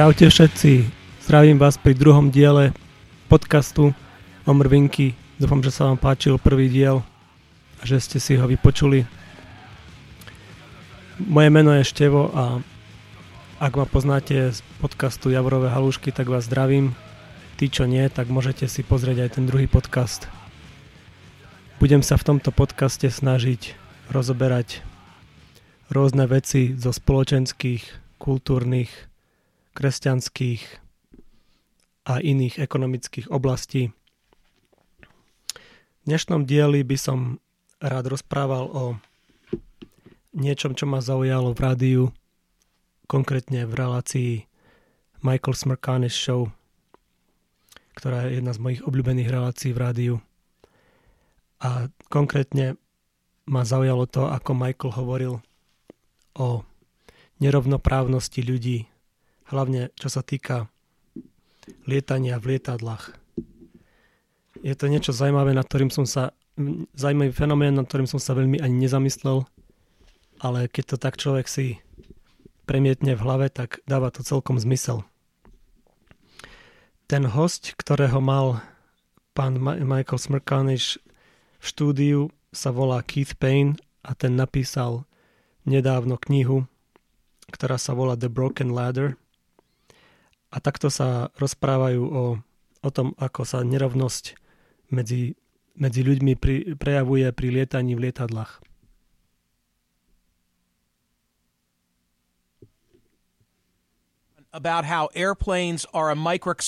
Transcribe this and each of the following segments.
Čaute všetci, zdravím vás pri druhom diele podcastu o Mrvinky. Dúfam, že sa vám páčil prvý diel a že ste si ho vypočuli. Moje meno je Števo a ak ma poznáte z podcastu Javorové halúšky, tak vás zdravím. Tí, čo nie, tak môžete si pozrieť aj ten druhý podcast. Budem sa v tomto podcaste snažiť rozoberať rôzne veci zo spoločenských, kultúrnych, kresťanských a iných ekonomických oblastí. V dnešnom dieli by som rád rozprával o niečom, čo ma zaujalo v rádiu, konkrétne v relácii Michael Smirkanis Show, ktorá je jedna z mojich obľúbených relácií v rádiu. A konkrétne ma zaujalo to, ako Michael hovoril o nerovnoprávnosti ľudí hlavne čo sa týka lietania v lietadlách. Je to niečo zaujímavé, nad ktorým som sa, zaujímavý fenomén, nad ktorým som sa veľmi ani nezamyslel, ale keď to tak človek si premietne v hlave, tak dáva to celkom zmysel. Ten host, ktorého mal pán Michael Smrkaniš v štúdiu, sa volá Keith Payne a ten napísal nedávno knihu, ktorá sa volá The Broken Ladder – a takto sa rozprávajú o, o tom, ako sa nerovnosť medzi, medzi ľuďmi pri, prejavuje pri lietaní v lietadlách. About how airplanes are a micro.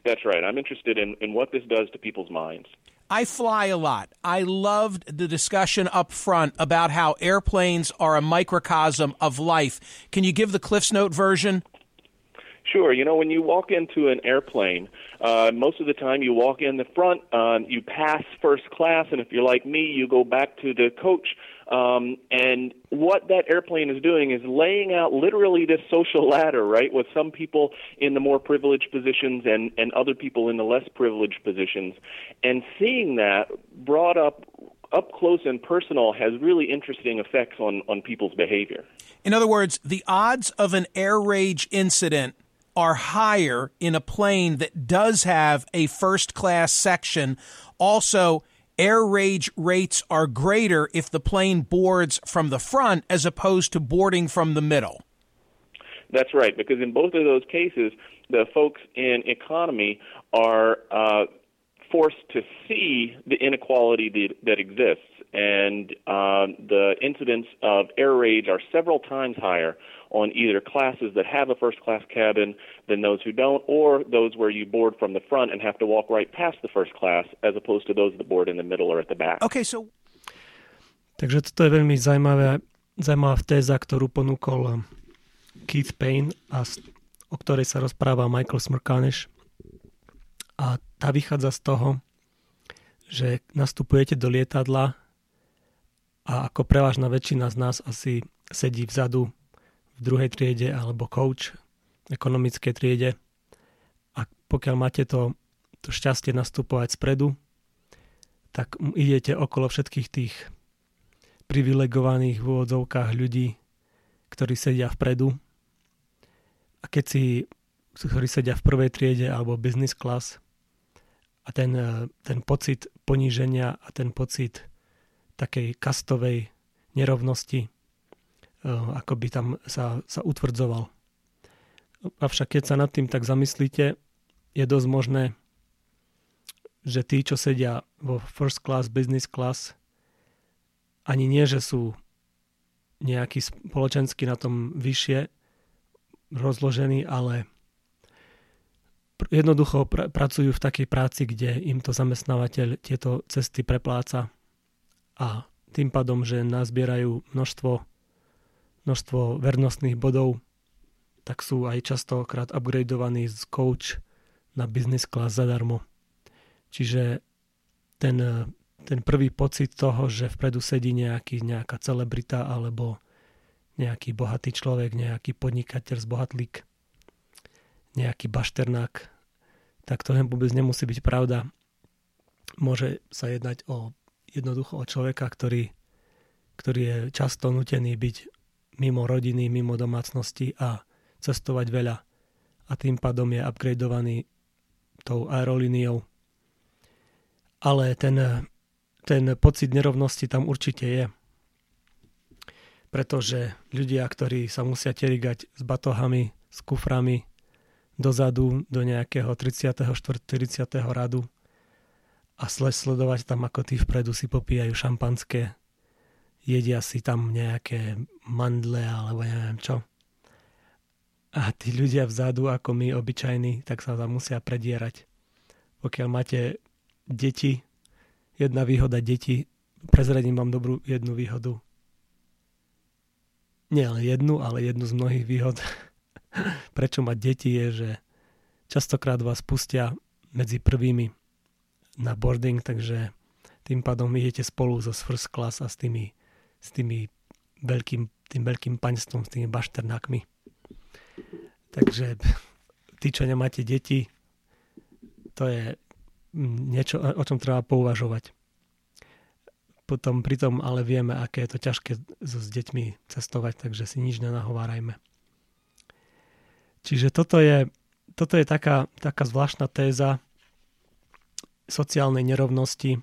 That's right. I'm interested in, in what this does to people's minds. I fly a lot. I loved the discussion up front about how airplanes are a microcosm of life. Can you give the Cliff's Note version? Sure. You know, when you walk into an airplane, uh, most of the time you walk in the front, um, you pass first class, and if you're like me, you go back to the coach. Um, and what that airplane is doing is laying out literally this social ladder, right, with some people in the more privileged positions and, and other people in the less privileged positions. And seeing that brought up up close and personal has really interesting effects on, on people's behavior. In other words, the odds of an air rage incident are higher in a plane that does have a first class section. Also, air rage rates are greater if the plane boards from the front as opposed to boarding from the middle. That's right, because in both of those cases, the folks in economy are uh, forced to see the inequality that, that exists, and uh, the incidence of air rage are several times higher on either classes that have a first class cabin than those who don't, or those where you board from the front and have to walk right past the first class, as opposed to those that board in the middle or at the back. Okay, so... Takže toto je veľmi zaujímavé, zaujímavá téza, ktorú ponúkol um, Keith Payne a o ktorej sa rozpráva Michael Smrkaneš. A tá vychádza z toho, že nastupujete do lietadla a ako prevažná väčšina z nás asi sedí vzadu v druhej triede alebo coach ekonomickej triede. A pokiaľ máte to, to šťastie nastupovať spredu, tak idete okolo všetkých tých privilegovaných v úvodzovkách ľudí, ktorí sedia vpredu. A keď si ktorí sedia v prvej triede alebo business class a ten, ten pocit poníženia a ten pocit takej kastovej nerovnosti Eh, ako by tam sa, sa utvrdzoval. Avšak keď sa nad tým tak zamyslíte, je dosť možné, že tí, čo sedia vo first class, business class, ani nie, že sú nejaký spoločensky na tom vyššie rozložení, ale jednoducho pr- pracujú v takej práci, kde im to zamestnávateľ tieto cesty prepláca a tým pádom, že nazbierajú množstvo množstvo vernostných bodov, tak sú aj častokrát upgradeovaní z coach na business class zadarmo. Čiže ten, ten prvý pocit toho, že vpredu sedí nejaký, nejaká celebrita alebo nejaký bohatý človek, nejaký podnikateľ z bohatlík, nejaký bašternák, tak to vôbec nemusí byť pravda. Môže sa jednať o jednoducho o človeka, ktorý, ktorý je často nutený byť mimo rodiny, mimo domácnosti a cestovať veľa a tým pádom je upgradeovaný tou aerolíniou. Ale ten, ten pocit nerovnosti tam určite je. Pretože ľudia, ktorí sa musia terigať s batohami, s kuframi dozadu do nejakého 34. 40. radu a sledovať tam, ako tí vpredu si popíjajú šampanské, jedia si tam nejaké mandle alebo neviem čo. A tí ľudia vzadu, ako my obyčajní, tak sa tam musia predierať. Pokiaľ máte deti, jedna výhoda detí, prezradím vám dobrú jednu výhodu. Nie len jednu, ale jednu z mnohých výhod. Prečo mať deti je, že častokrát vás pustia medzi prvými na boarding, takže tým pádom idete spolu zo first class a s tými, s tými veľkým, tým veľkým paňstvom, s tými bašternákmi. Takže tí, čo nemáte deti, to je niečo, o čom treba pouvažovať. Potom pritom ale vieme, aké je to ťažké so s deťmi cestovať, takže si nič nenahovárajme. Čiže toto je, toto je taká, taká zvláštna téza sociálnej nerovnosti.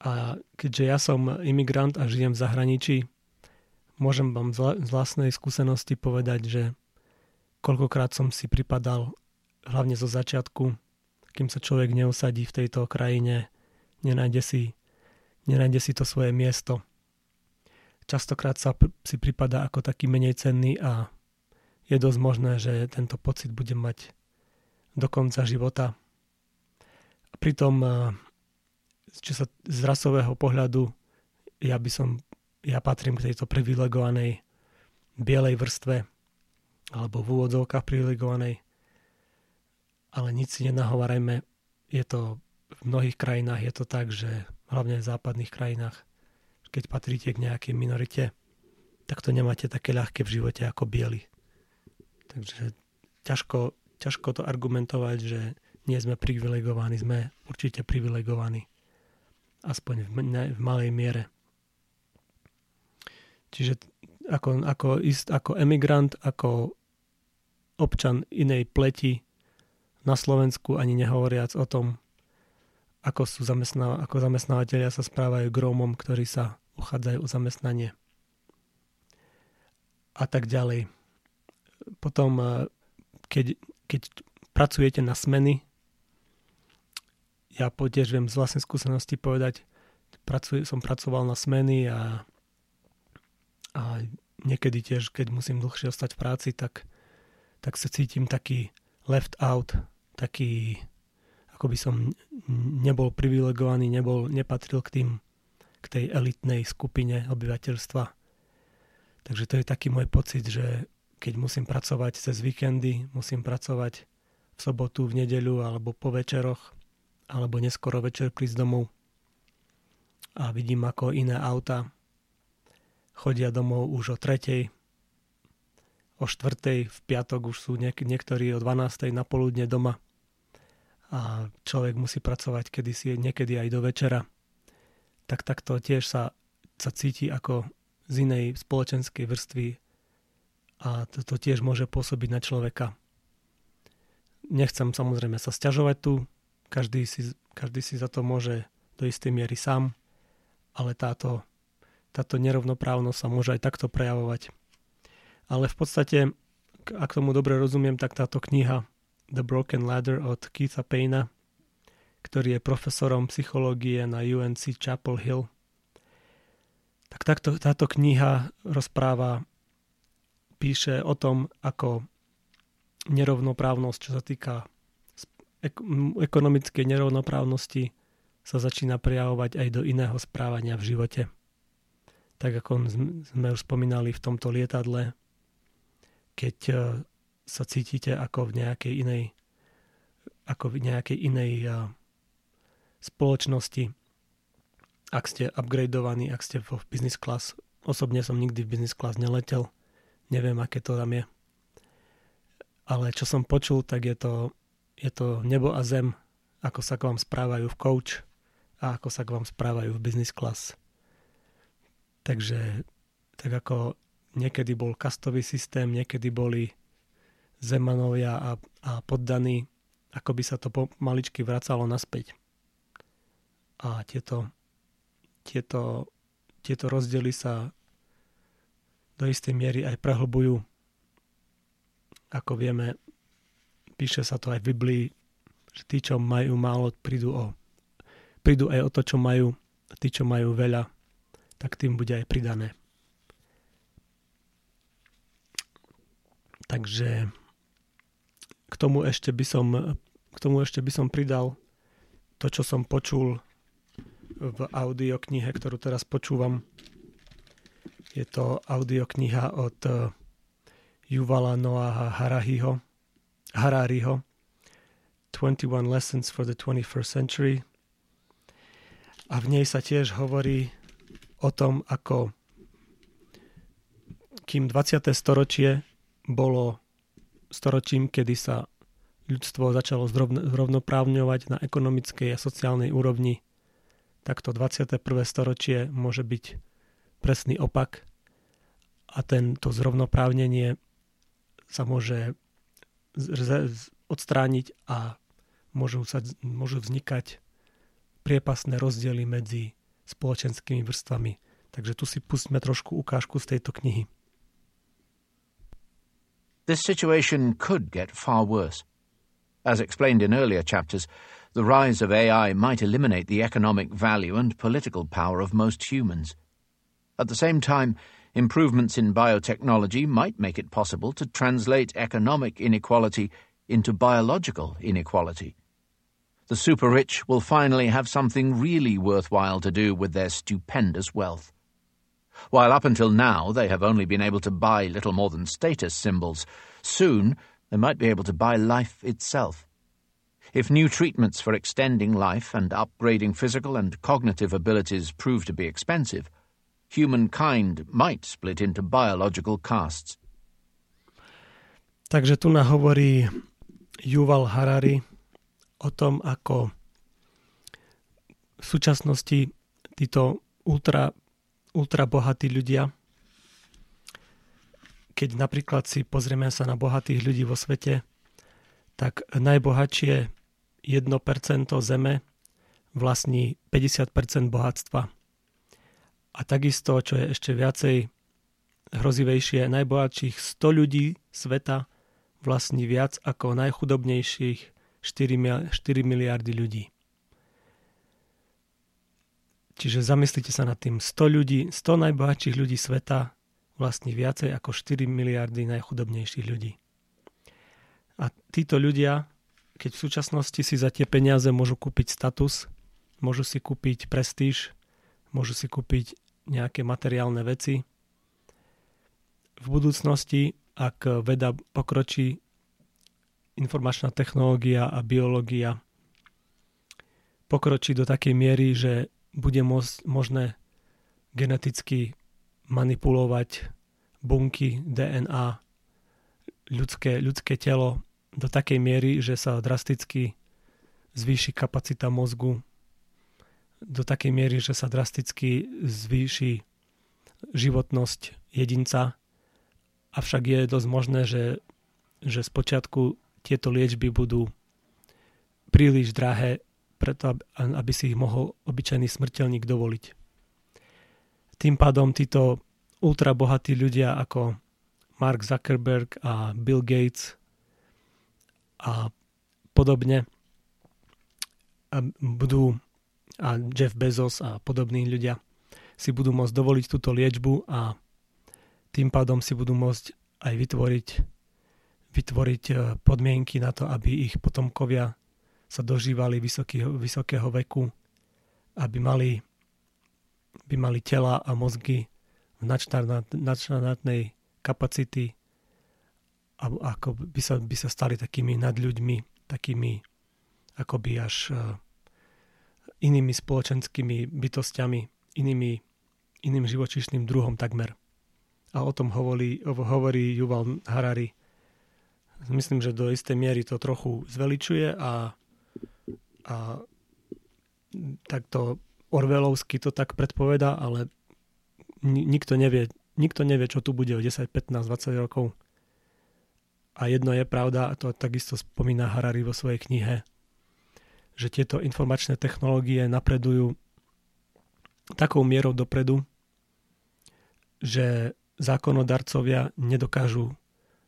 A keďže ja som imigrant a žijem v zahraničí, môžem vám z vlastnej skúsenosti povedať, že koľkokrát som si pripadal, hlavne zo začiatku, kým sa človek neusadí v tejto krajine, nenájde si, nenájde si to svoje miesto. Častokrát sa si pripada ako taký menej cenný a je dosť možné, že tento pocit bude mať do konca života. A pritom, čo sa z rasového pohľadu, ja by som, ja patrím k tejto privilegovanej bielej vrstve, alebo v úvodzovkách privilegovanej. Ale nič si nenahovarajme, je to v mnohých krajinách je to tak, že hlavne v západných krajinách, keď patríte k nejakej minorite, tak to nemáte také ľahké v živote ako bieli. Takže ťažko, ťažko to argumentovať, že nie sme privilegovaní, sme určite privilegovaní. Aspoň v, ne, v malej miere. Čiže ako, ako, ist, ako emigrant, ako občan inej pleti na Slovensku, ani nehovoriac o tom, ako, sú zamestná, ako zamestnávateľia sa správajú k Rómom, ktorí sa uchádzajú o zamestnanie. A tak ďalej. Potom, eh, keď, keď pracujete na smeny, ja tiež viem z vlastnej skúsenosti povedať, pracuj, som pracoval na smeny a, a niekedy tiež, keď musím dlhšie ostať v práci, tak tak sa cítim taký left out, taký, ako by som nebol privilegovaný, nebol, nepatril k tým, k tej elitnej skupine obyvateľstva. Takže to je taký môj pocit, že keď musím pracovať cez víkendy, musím pracovať v sobotu, v nedeľu alebo po večeroch, alebo neskoro večer prísť domov a vidím, ako iné auta chodia domov už o tretej, o štvrtej v piatok už sú niek- niektorí o 12. na poludne doma a človek musí pracovať kedysi, niekedy aj do večera, tak takto tiež sa, sa cíti ako z inej spoločenskej vrstvy a toto tiež môže pôsobiť na človeka. Nechcem samozrejme sa stiažovať tu, každý si, každý si za to môže do istej miery sám, ale táto, táto nerovnoprávnosť sa môže aj takto prejavovať. Ale v podstate, ak tomu dobre rozumiem, tak táto kniha The Broken Ladder od Keitha Payna, ktorý je profesorom psychológie na UNC Chapel Hill, tak takto, táto kniha rozpráva, píše o tom, ako nerovnoprávnosť, čo sa týka ekonomickej nerovnoprávnosti, sa začína prejavovať aj do iného správania v živote. Tak ako sme už spomínali v tomto lietadle, keď e, sa cítite ako v nejakej inej ako v nejakej inej e, spoločnosti, ak ste upgradeovaní, ak ste v business class. Osobne som nikdy v business class neletel, neviem, aké to tam je. Ale čo som počul, tak je to, je to nebo a zem, ako sa k vám správajú v coach a ako sa k vám správajú v business class. Takže tak ako niekedy bol kastový systém, niekedy boli zemanovia a, a poddaní, ako by sa to maličky vracalo naspäť. A tieto, tieto, tieto rozdiely sa do istej miery aj prehlbujú. Ako vieme, píše sa to aj v Biblii, že tí, čo majú málo, prídu, o, prídu aj o to, čo majú. A tí, čo majú veľa, tak tým bude aj pridané. Takže k tomu ešte by som, k tomu ešte by som pridal to, čo som počul v audioknihe, ktorú teraz počúvam. Je to audiokniha od eh, Yuvala Noaha Harahiho, Harariho 21 Lessons for the 21st Century. A v nej sa tiež hovorí o tom, ako kým 20. storočie bolo storočím, kedy sa ľudstvo začalo zrovnoprávňovať na ekonomickej a sociálnej úrovni, tak to 21. storočie môže byť presný opak a tento zrovnoprávnenie sa môže odstrániť a môžu, sa, môžu vznikať priepasné rozdiely medzi spoločenskými vrstvami. Takže tu si pustíme trošku ukážku z tejto knihy. This situation could get far worse. As explained in earlier chapters, the rise of AI might eliminate the economic value and political power of most humans. At the same time, improvements in biotechnology might make it possible to translate economic inequality into biological inequality. The super rich will finally have something really worthwhile to do with their stupendous wealth. While up until now they have only been able to buy little more than status symbols, soon they might be able to buy life itself. If new treatments for extending life and upgrading physical and cognitive abilities prove to be expensive, humankind might split into biological castes. Takže tu hovorí Yuval Harari o tom, ako v súčasnosti títo ultra ultra bohatí ľudia. Keď napríklad si pozrieme sa na bohatých ľudí vo svete, tak najbohatšie 1% zeme vlastní 50% bohatstva. A takisto, čo je ešte viacej hrozivejšie, najbohatších 100 ľudí sveta vlastní viac ako najchudobnejších 4 miliardy ľudí. Čiže zamyslite sa nad tým. 100 ľudí, 100 najbohatších ľudí sveta vlastní viacej ako 4 miliardy najchudobnejších ľudí. A títo ľudia, keď v súčasnosti si za tie peniaze môžu kúpiť status, môžu si kúpiť prestíž, môžu si kúpiť nejaké materiálne veci, v budúcnosti, ak veda pokročí, informačná technológia a biológia pokročí do takej miery, že bude možné geneticky manipulovať bunky DNA, ľudské, ľudské telo do takej miery, že sa drasticky zvýši kapacita mozgu, do takej miery, že sa drasticky zvýši životnosť jedinca. Avšak je dosť možné, že, že spočiatku tieto liečby budú príliš drahé preto, aby si ich mohol obyčajný smrteľník dovoliť. Tým pádom títo ultrabohatí ľudia ako Mark Zuckerberg a Bill Gates a podobne a budú a Jeff Bezos a podobní ľudia si budú môcť dovoliť túto liečbu a tým pádom si budú môcť aj vytvoriť, vytvoriť e, podmienky na to, aby ich potomkovia sa dožívali vysoký, vysokého veku, aby mali, by mali tela a mozgy v nadštandardnej kapacity a ako by sa, by sa stali takými nadľuďmi, takými akoby až uh, inými spoločenskými bytostiami, inými, iným živočíšnym druhom takmer. A o tom hovorí, hovorí Yuval Harari. Myslím, že do istej miery to trochu zveličuje a a takto Orvelovsky to tak predpoveda, ale nikto nevie, nikto nevie, čo tu bude o 10, 15, 20 rokov. A jedno je pravda, a to takisto spomína Harari vo svojej knihe, že tieto informačné technológie napredujú takou mierou dopredu, že zákonodarcovia nedokážu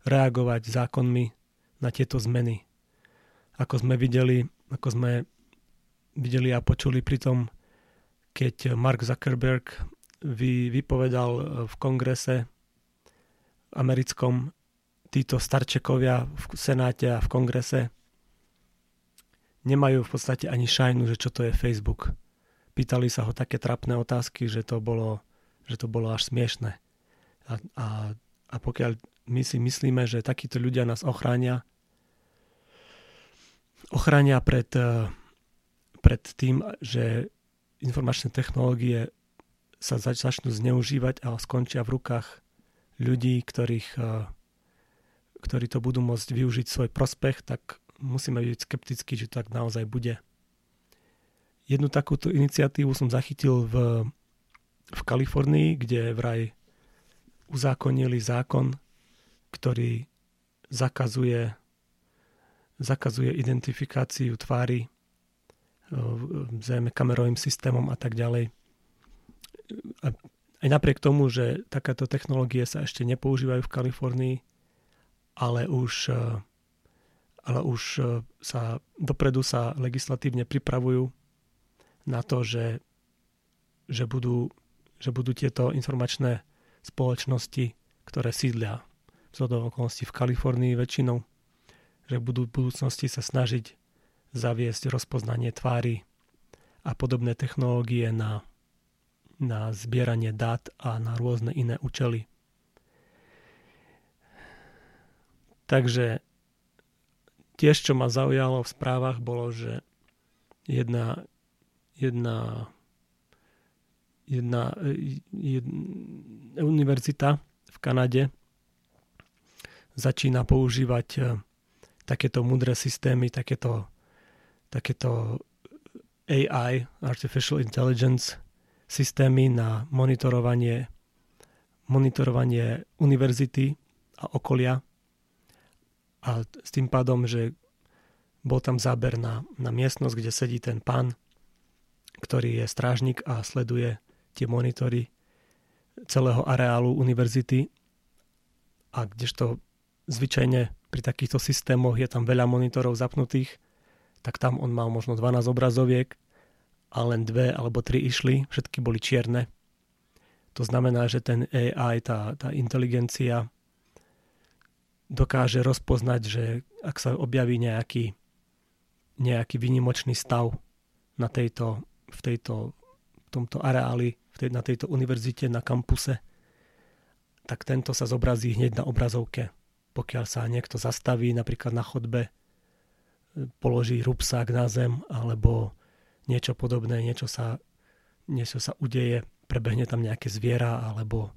reagovať zákonmi na tieto zmeny. Ako sme videli, ako sme videli a počuli pri tom, keď Mark Zuckerberg vy, vypovedal v kongrese americkom títo starčekovia v senáte a v kongrese nemajú v podstate ani šajnu, že čo to je Facebook. Pýtali sa ho také trapné otázky, že to bolo, že to bolo až smiešné. A, a, a pokiaľ my si myslíme, že takíto ľudia nás ochránia, ochránia pred, eh, pred tým, že informačné technológie sa zač- začnú zneužívať a skončia v rukách ľudí, ktorých, eh, ktorí to budú môcť využiť svoj prospech, tak musíme byť skeptickí, že tak naozaj bude. Jednu takúto iniciatívu som zachytil v, v Kalifornii, kde vraj uzákonili zákon, ktorý zakazuje, zakazuje identifikáciu tvári zrejme kamerovým systémom a tak ďalej. A aj napriek tomu, že takéto technológie sa ešte nepoužívajú v Kalifornii, ale už, ale už sa dopredu sa legislatívne pripravujú na to, že, že, budú, že budú tieto informačné spoločnosti, ktoré sídlia z okolností v Kalifornii väčšinou, že budú v budúcnosti sa snažiť zaviesť rozpoznanie tvári a podobné technológie na, na zbieranie dát a na rôzne iné účely. Takže tiež, čo ma zaujalo v správach, bolo, že jedna, jedna, jedna, jedna univerzita v Kanade začína používať eh, takéto mudré systémy, takéto takéto AI, Artificial Intelligence, systémy na monitorovanie, monitorovanie univerzity a okolia a s tým pádom, že bol tam záber na, na miestnosť, kde sedí ten pán, ktorý je strážnik a sleduje tie monitory celého areálu univerzity a kdežto zvyčajne pri takýchto systémoch je tam veľa monitorov zapnutých tak tam on mal možno 12 obrazoviek a len dve alebo tri išli, všetky boli čierne. To znamená, že ten AI, tá, tá inteligencia dokáže rozpoznať, že ak sa objaví nejaký, nejaký výnimočný stav na tejto, v, tejto, v tomto areáli, v tej, na tejto univerzite, na kampuse, tak tento sa zobrazí hneď na obrazovke. Pokiaľ sa niekto zastaví napríklad na chodbe položí rupsák na zem alebo niečo podobné, niečo sa, niečo sa udeje, prebehne tam nejaké zviera alebo,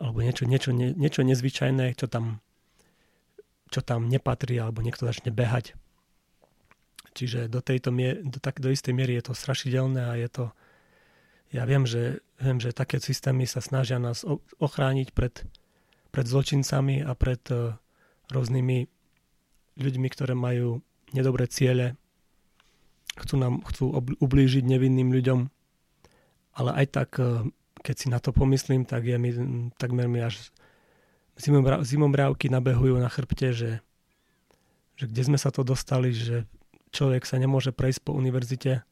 alebo niečo, niečo, nie, niečo nezvyčajné, čo tam, čo tam nepatrí alebo niekto začne behať. Čiže do, tejto mier, do, tak, do istej miery je to strašidelné a je to, ja viem, že, viem, že také systémy sa snažia nás ochrániť pred, pred zločincami a pred uh, rôznymi ľuďmi, ktoré majú nedobré ciele, chcú nám chcú ublížiť nevinným ľuďom, ale aj tak, eh, keď si na to pomyslím, tak je mi, takmer mi až zimomrávky nabehujú na chrbte, že, že kde sme sa to dostali, že človek sa nemôže prejsť po univerzite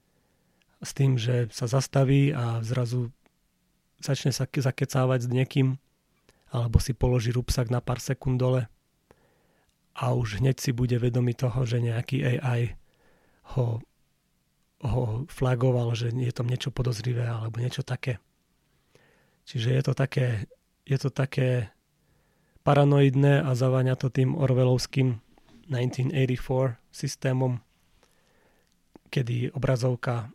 s tým, že sa zastaví a zrazu začne sa zakecávať s niekým alebo si položí rúbsak na pár sekúnd dole a už hneď si bude vedomý toho, že nejaký AI ho, ho flagoval, že je tam niečo podozrivé alebo niečo také. Čiže je to také, je to také paranoidné a zaváňa to tým Orwellovským 1984 systémom, kedy obrazovka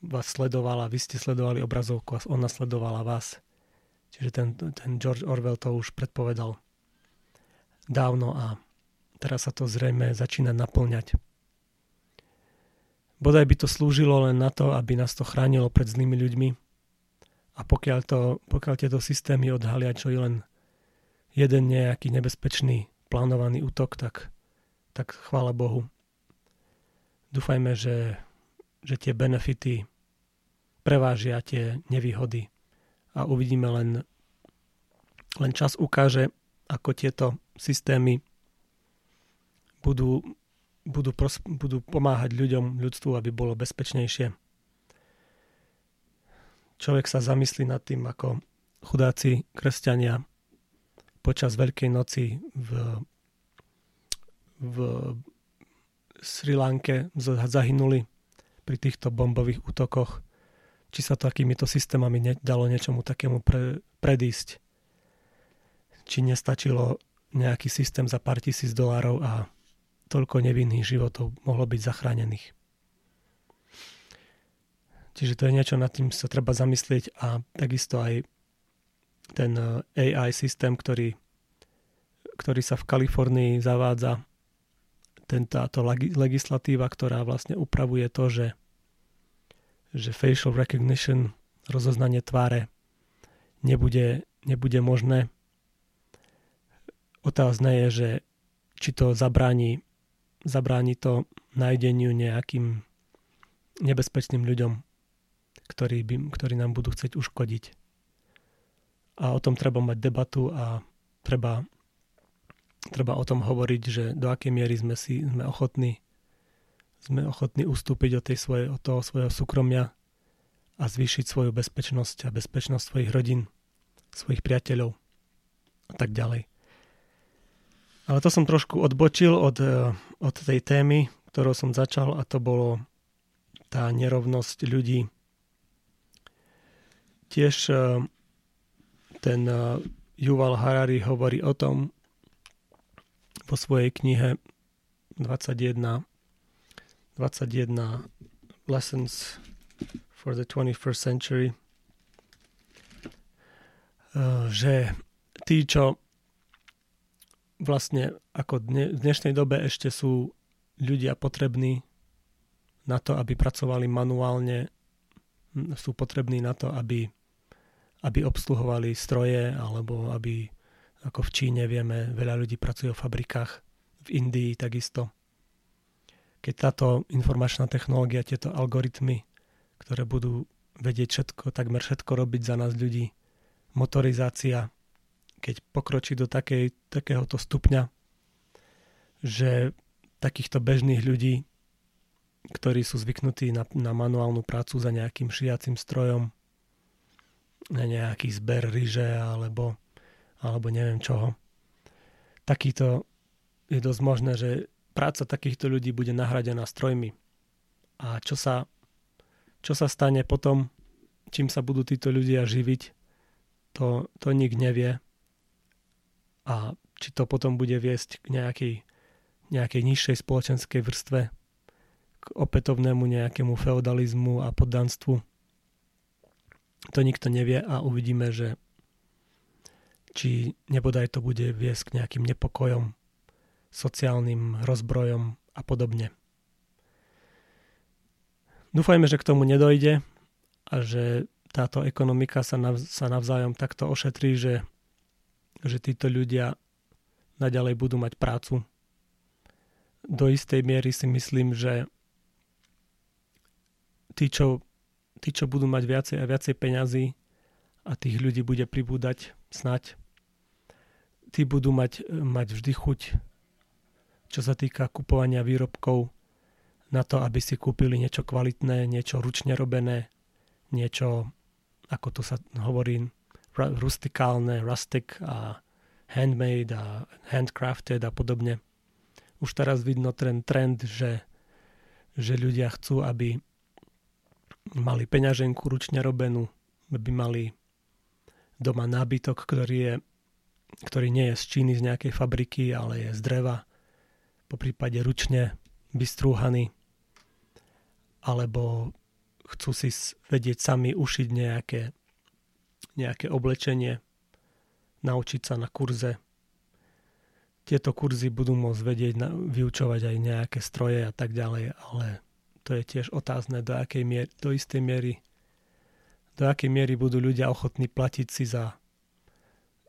vás sledovala, vy ste sledovali obrazovku a ona sledovala vás. Čiže ten, ten George Orwell to už predpovedal dávno a Teraz sa to zrejme začína naplňať. Bodaj by to slúžilo len na to, aby nás to chránilo pred zlými ľuďmi A pokiaľ, to, pokiaľ tieto systémy odhalia čo je len jeden nejaký nebezpečný plánovaný útok, tak, tak chvála Bohu. Dúfajme, že, že tie benefity prevážia tie nevýhody a uvidíme len, len čas ukáže, ako tieto systémy budú, budú, pros, budú pomáhať ľuďom, ľudstvu, aby bolo bezpečnejšie. Človek sa zamyslí nad tým, ako chudáci kresťania počas Veľkej noci v, v Sri Lanke zahynuli pri týchto bombových útokoch. Či sa takýmito systémami dalo niečomu takému pre, predísť. Či nestačilo nejaký systém za pár tisíc dolárov a toľko nevinných životov mohlo byť zachránených. Čiže to je niečo, nad tým sa treba zamyslieť a takisto aj ten eh, AI systém, ktorý, ktorý sa v Kalifornii zavádza, táto legislatíva, ktorá vlastne upravuje to, že, že facial recognition, rozoznanie tváre, nebude, nebude možné. Otázne je, že či to zabráni, zabráni to nájdeniu nejakým nebezpečným ľuďom, ktorí, by, ktorí nám budú chcieť uškodiť a o tom treba mať debatu a treba, treba o tom hovoriť, že do akej miery sme si sme ochotní sme ochotní ustúpiť od, tej svoje, od toho svojho súkromia a zvýšiť svoju bezpečnosť a bezpečnosť svojich rodín, svojich priateľov a tak ďalej. Ale to som trošku odbočil od, od tej témy, ktorou som začal a to bolo tá nerovnosť ľudí. Tiež ten uh, Yuval Harari hovorí o tom vo svojej knihe 21 21 Lessons for the 21st Century uh, že tí, čo vlastne ako v dnešnej dobe ešte sú ľudia potrební na to, aby pracovali manuálne, sú potrební na to, aby aby obsluhovali stroje, alebo aby, ako v Číne vieme, veľa ľudí pracuje v fabrikách, v Indii takisto. Keď táto informačná technológia, tieto algoritmy, ktoré budú vedieť všetko, takmer všetko robiť za nás ľudí, motorizácia, keď pokročí do takej, takéhoto stupňa, že takýchto bežných ľudí, ktorí sú zvyknutí na, na manuálnu prácu za nejakým šijacím strojom, nejaký zber ryže alebo, alebo neviem čoho. Takýto je dosť možné, že práca takýchto ľudí bude nahradená strojmi. A čo sa, čo sa stane potom, čím sa budú títo ľudia živiť, to, to nik nevie. A či to potom bude viesť k nejakej, nejakej nižšej spoločenskej vrstve, k opätovnému nejakému feudalizmu a poddanstvu, to nikto nevie a uvidíme, že či nebodaj to bude viesť k nejakým nepokojom, sociálnym rozbrojom a podobne. Dúfajme, že k tomu nedojde a že táto ekonomika sa, nav, sa navzájom takto ošetrí, že, že títo ľudia naďalej budú mať prácu. Do istej miery si myslím, že tí, čo tí, čo budú mať viacej a viacej peňazí a tých ľudí bude pribúdať snať, tí budú mať, mať vždy chuť, čo sa týka kupovania výrobkov, na to, aby si kúpili niečo kvalitné, niečo ručne robené, niečo, ako to sa hovorí, rustikálne, rustic a handmade a handcrafted a podobne. Už teraz vidno ten trend, že, že ľudia chcú, aby mali peňaženku ručne robenú, by mali doma nábytok, ktorý, je, ktorý nie je z Číny, z nejakej fabriky, ale je z dreva, po prípade ručne vystrúhaný, alebo chcú si vedieť sami ušiť nejaké, nejaké oblečenie, naučiť sa na kurze. Tieto kurzy budú môcť vedieť vyučovať aj nejaké stroje a tak ďalej, ale to je tiež otázne, do, akej mier, do istej miery do akej miery budú ľudia ochotní platiť si za,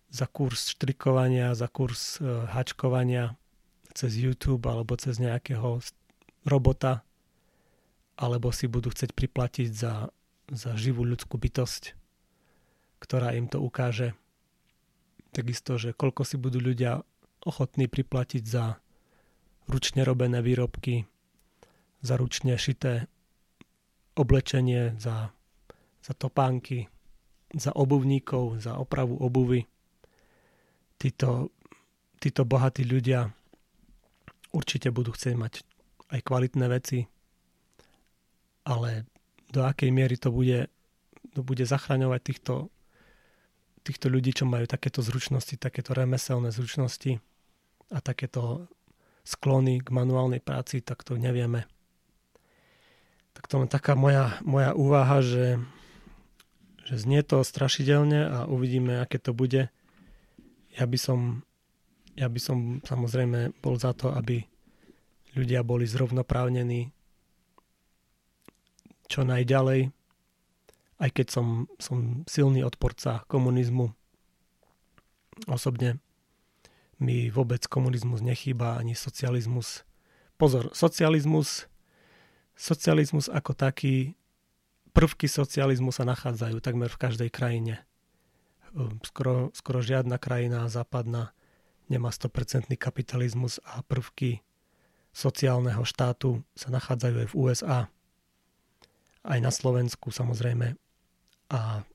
za kurz štrikovania, za kurz uh, hačkovania cez YouTube alebo cez nejakého robota, alebo si budú chcieť priplatiť za, za živú ľudskú bytosť, ktorá im to ukáže. Takisto, že koľko si budú ľudia ochotní priplatiť za ručne robené výrobky, za ručne šité oblečenie, za za topánky, za obuvníkov, za opravu obuvy. Títo, títo bohatí ľudia určite budú chcieť mať aj kvalitné veci, ale do akej miery to bude, to bude zachraňovať týchto, týchto ľudí, čo majú takéto zručnosti, takéto remeselné zručnosti a takéto sklony k manuálnej práci, tak to nevieme. Tak to je taká moja, moja úvaha, že že znie to strašidelne a uvidíme, aké to bude. Ja by som, ja by som samozrejme bol za to, aby ľudia boli zrovnoprávnení čo najďalej, aj keď som, som silný odporca komunizmu. Osobne mi vôbec komunizmus nechýba, ani socializmus. Pozor, socializmus, socializmus ako taký prvky socializmu sa nachádzajú takmer v každej krajine. Ehm, skoro, skoro žiadna krajina západná nemá 100% kapitalizmus a prvky sociálneho štátu sa nachádzajú aj v USA. Aj na Slovensku samozrejme. A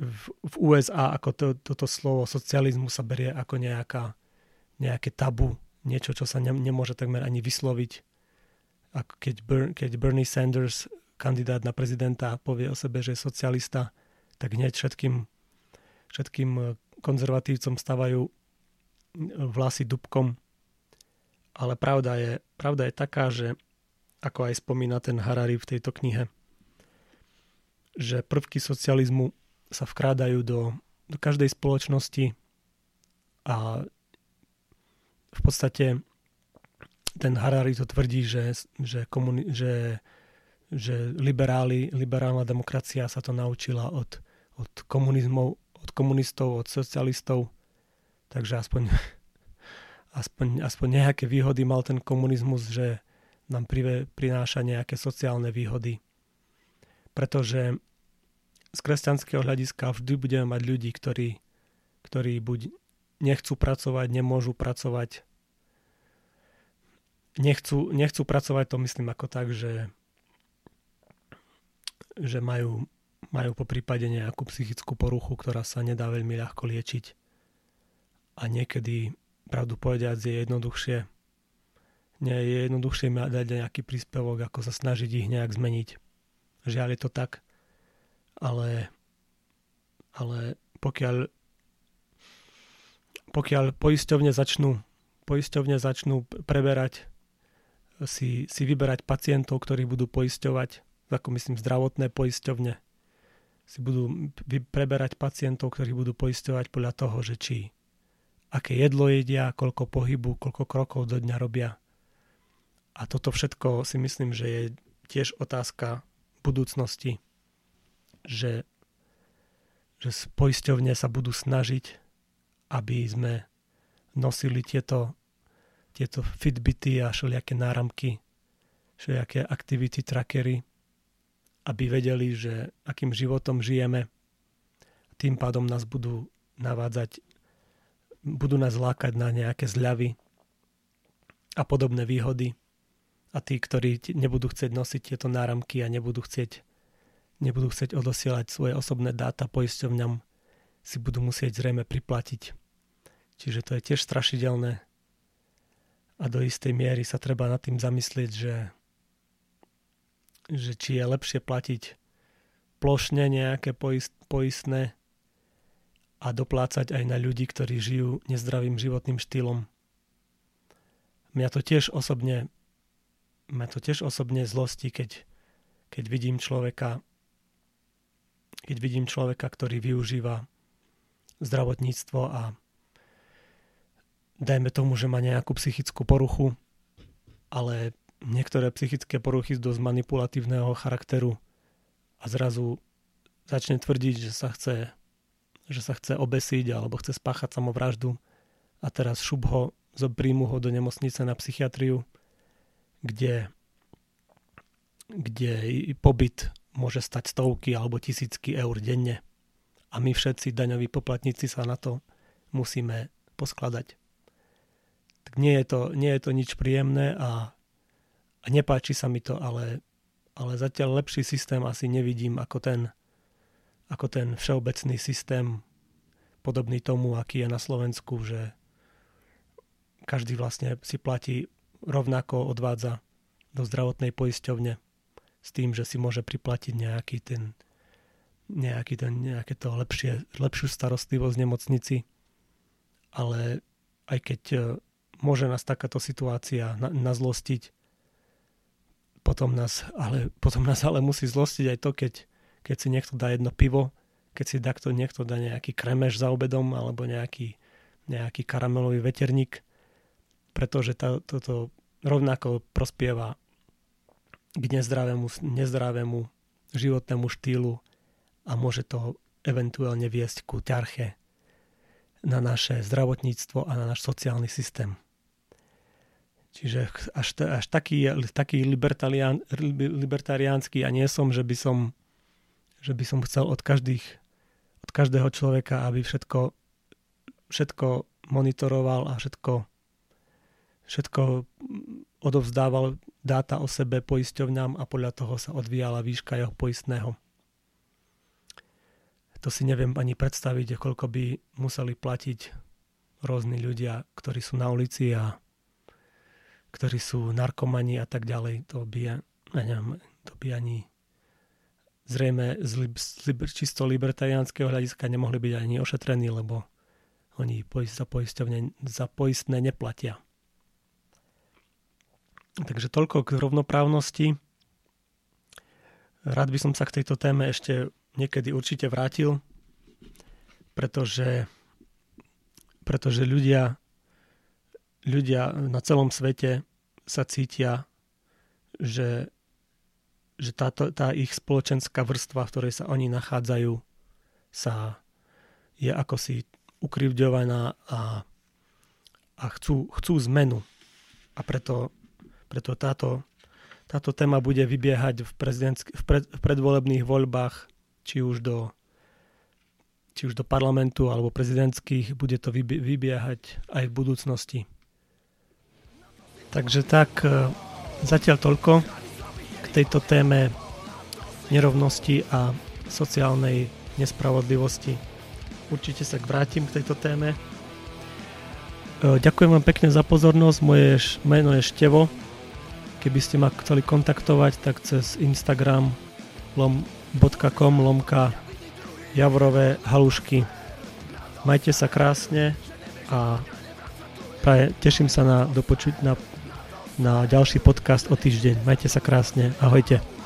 v, v USA ako to, toto slovo socializmu sa berie ako nejaká, nejaké tabu, niečo, čo sa ne, nemôže takmer ani vysloviť. Ako keď, Ber, keď Bernie Sanders kandidát na prezidenta povie o sebe, že je socialista, tak hneď všetkým, všetkým e, konzervatívcom stavajú vlasy dubkom. Ale pravda je, pravda je taká, že ako aj spomína ten Harari v tejto knihe, že prvky socializmu sa vkrádajú do, do každej spoločnosti a v podstate ten Harari to tvrdí, že, že, komuni- že že liberáli, liberálna demokracia sa to naučila od, od, komunizmov, od komunistov, od socialistov. Takže aspoň, aspoň, aspoň nejaké výhody mal ten komunizmus, že nám prive, prináša nejaké sociálne výhody. Pretože z kresťanského hľadiska vždy budeme mať ľudí, ktorí, ktorí buď nechcú pracovať, nemôžu pracovať, nechcú, nechcú pracovať, to myslím ako tak, že že majú, majú po prípade nejakú psychickú poruchu, ktorá sa nedá veľmi ľahko liečiť. A niekedy, pravdu povediac, je jednoduchšie nie je jednoduchšie dať nejaký príspevok, ako sa snažiť ich nejak zmeniť. Žiaľ je to tak, ale, ale pokiaľ, pokiaľ poisťovne začnú, poisťovne začnú preberať si, si vyberať pacientov, ktorí budú poisťovať ako myslím zdravotné poisťovne, si budú preberať pacientov, ktorí budú poisťovať podľa toho, že či aké jedlo jedia, koľko pohybu, koľko krokov do dňa robia. A toto všetko si myslím, že je tiež otázka budúcnosti, že, že poisťovne sa budú snažiť, aby sme nosili tieto, tieto fitbity a všelijaké náramky, všelijaké activity trackery, aby vedeli, že akým životom žijeme. Tým pádom nás budú navádzať, budú nás lákať na nejaké zľavy a podobné výhody. A tí, ktorí nebudú chcieť nosiť tieto náramky a nebudú chcieť, nebudú chcieť odosielať svoje osobné dáta poisťovňam, si budú musieť zrejme priplatiť. Čiže to je tiež strašidelné. A do istej miery sa treba nad tým zamyslieť, že že či je lepšie platiť plošne nejaké poist, poistné a doplácať aj na ľudí, ktorí žijú nezdravým životným štýlom. Mňa to tiež osobne mňa to tiež osobne zlosti, keď, keď vidím človeka keď vidím človeka, ktorý využíva zdravotníctvo a dajme tomu, že má nejakú psychickú poruchu, ale niektoré psychické poruchy z dosť manipulatívneho charakteru a zrazu začne tvrdiť, že sa chce, že sa chce obesiť alebo chce spáchať samovraždu a teraz šup ho, príjmu ho do nemocnice na psychiatriu, kde, kde pobyt môže stať stovky alebo tisícky eur denne. A my všetci daňoví poplatníci sa na to musíme poskladať. Tak nie je to, nie je to nič príjemné a, a nepáči sa mi to, ale, ale zatiaľ lepší systém asi nevidím ako ten, ako ten všeobecný systém, podobný tomu, aký je na Slovensku, že každý vlastne si platí rovnako odvádza do zdravotnej poisťovne s tým, že si môže priplatiť nejaký ten, nejaký ten, nejaké to lepšie, lepšiu starostlivosť v nemocnici. Ale aj keď môže nás takáto situácia na, nazlostiť, potom nás, ale, potom nás ale musí zlostiť aj to, keď, keď si niekto dá jedno pivo, keď si takto niekto dá nejaký kremeš za obedom alebo nejaký, nejaký karamelový veterník, pretože tá, toto rovnako prospieva k nezdravému, nezdravému životnému štýlu a môže to eventuálne viesť ku ťarche na naše zdravotníctvo a na náš sociálny systém. Čiže až, až taký, taký libertarián, libertariánsky a nie som, že by som, že by som chcel od, každých, od každého človeka, aby všetko, všetko monitoroval a všetko, všetko odovzdával dáta o sebe poisťovňam a podľa toho sa odvíjala výška jeho poistného. To si neviem ani predstaviť, koľko by museli platiť rôzni ľudia, ktorí sú na ulici a ktorí sú narkomani a tak ďalej. To by, neviem, to by ani zrejme z, li, z liber, čisto libertariánskeho hľadiska nemohli byť ani ošetrení, lebo oni za, poisťovne, za poistné neplatia. Takže toľko k rovnoprávnosti. Rád by som sa k tejto téme ešte niekedy určite vrátil, pretože, pretože ľudia, ľudia na celom svete sa cítia, že, že táto, tá ich spoločenská vrstva, v ktorej sa oni nachádzajú, sa je ako si ukrivďovaná a, a chcú, chcú zmenu. A preto preto táto, táto téma bude vybiehať v, v, pred, v predvolebných voľbách, či už do či už do parlamentu alebo prezidentských, bude to vybiehať aj v budúcnosti. Takže tak, e, zatiaľ toľko k tejto téme nerovnosti a sociálnej nespravodlivosti. Určite sa vrátim k tejto téme. E, ďakujem vám pekne za pozornosť. Moje meno je Števo Keby ste ma chceli kontaktovať, tak cez Instagram lom.com lomka javorové halušky. Majte sa krásne a teším sa na dopočuť na, na ďalší podcast o týždeň. Majte sa krásne. Ahojte.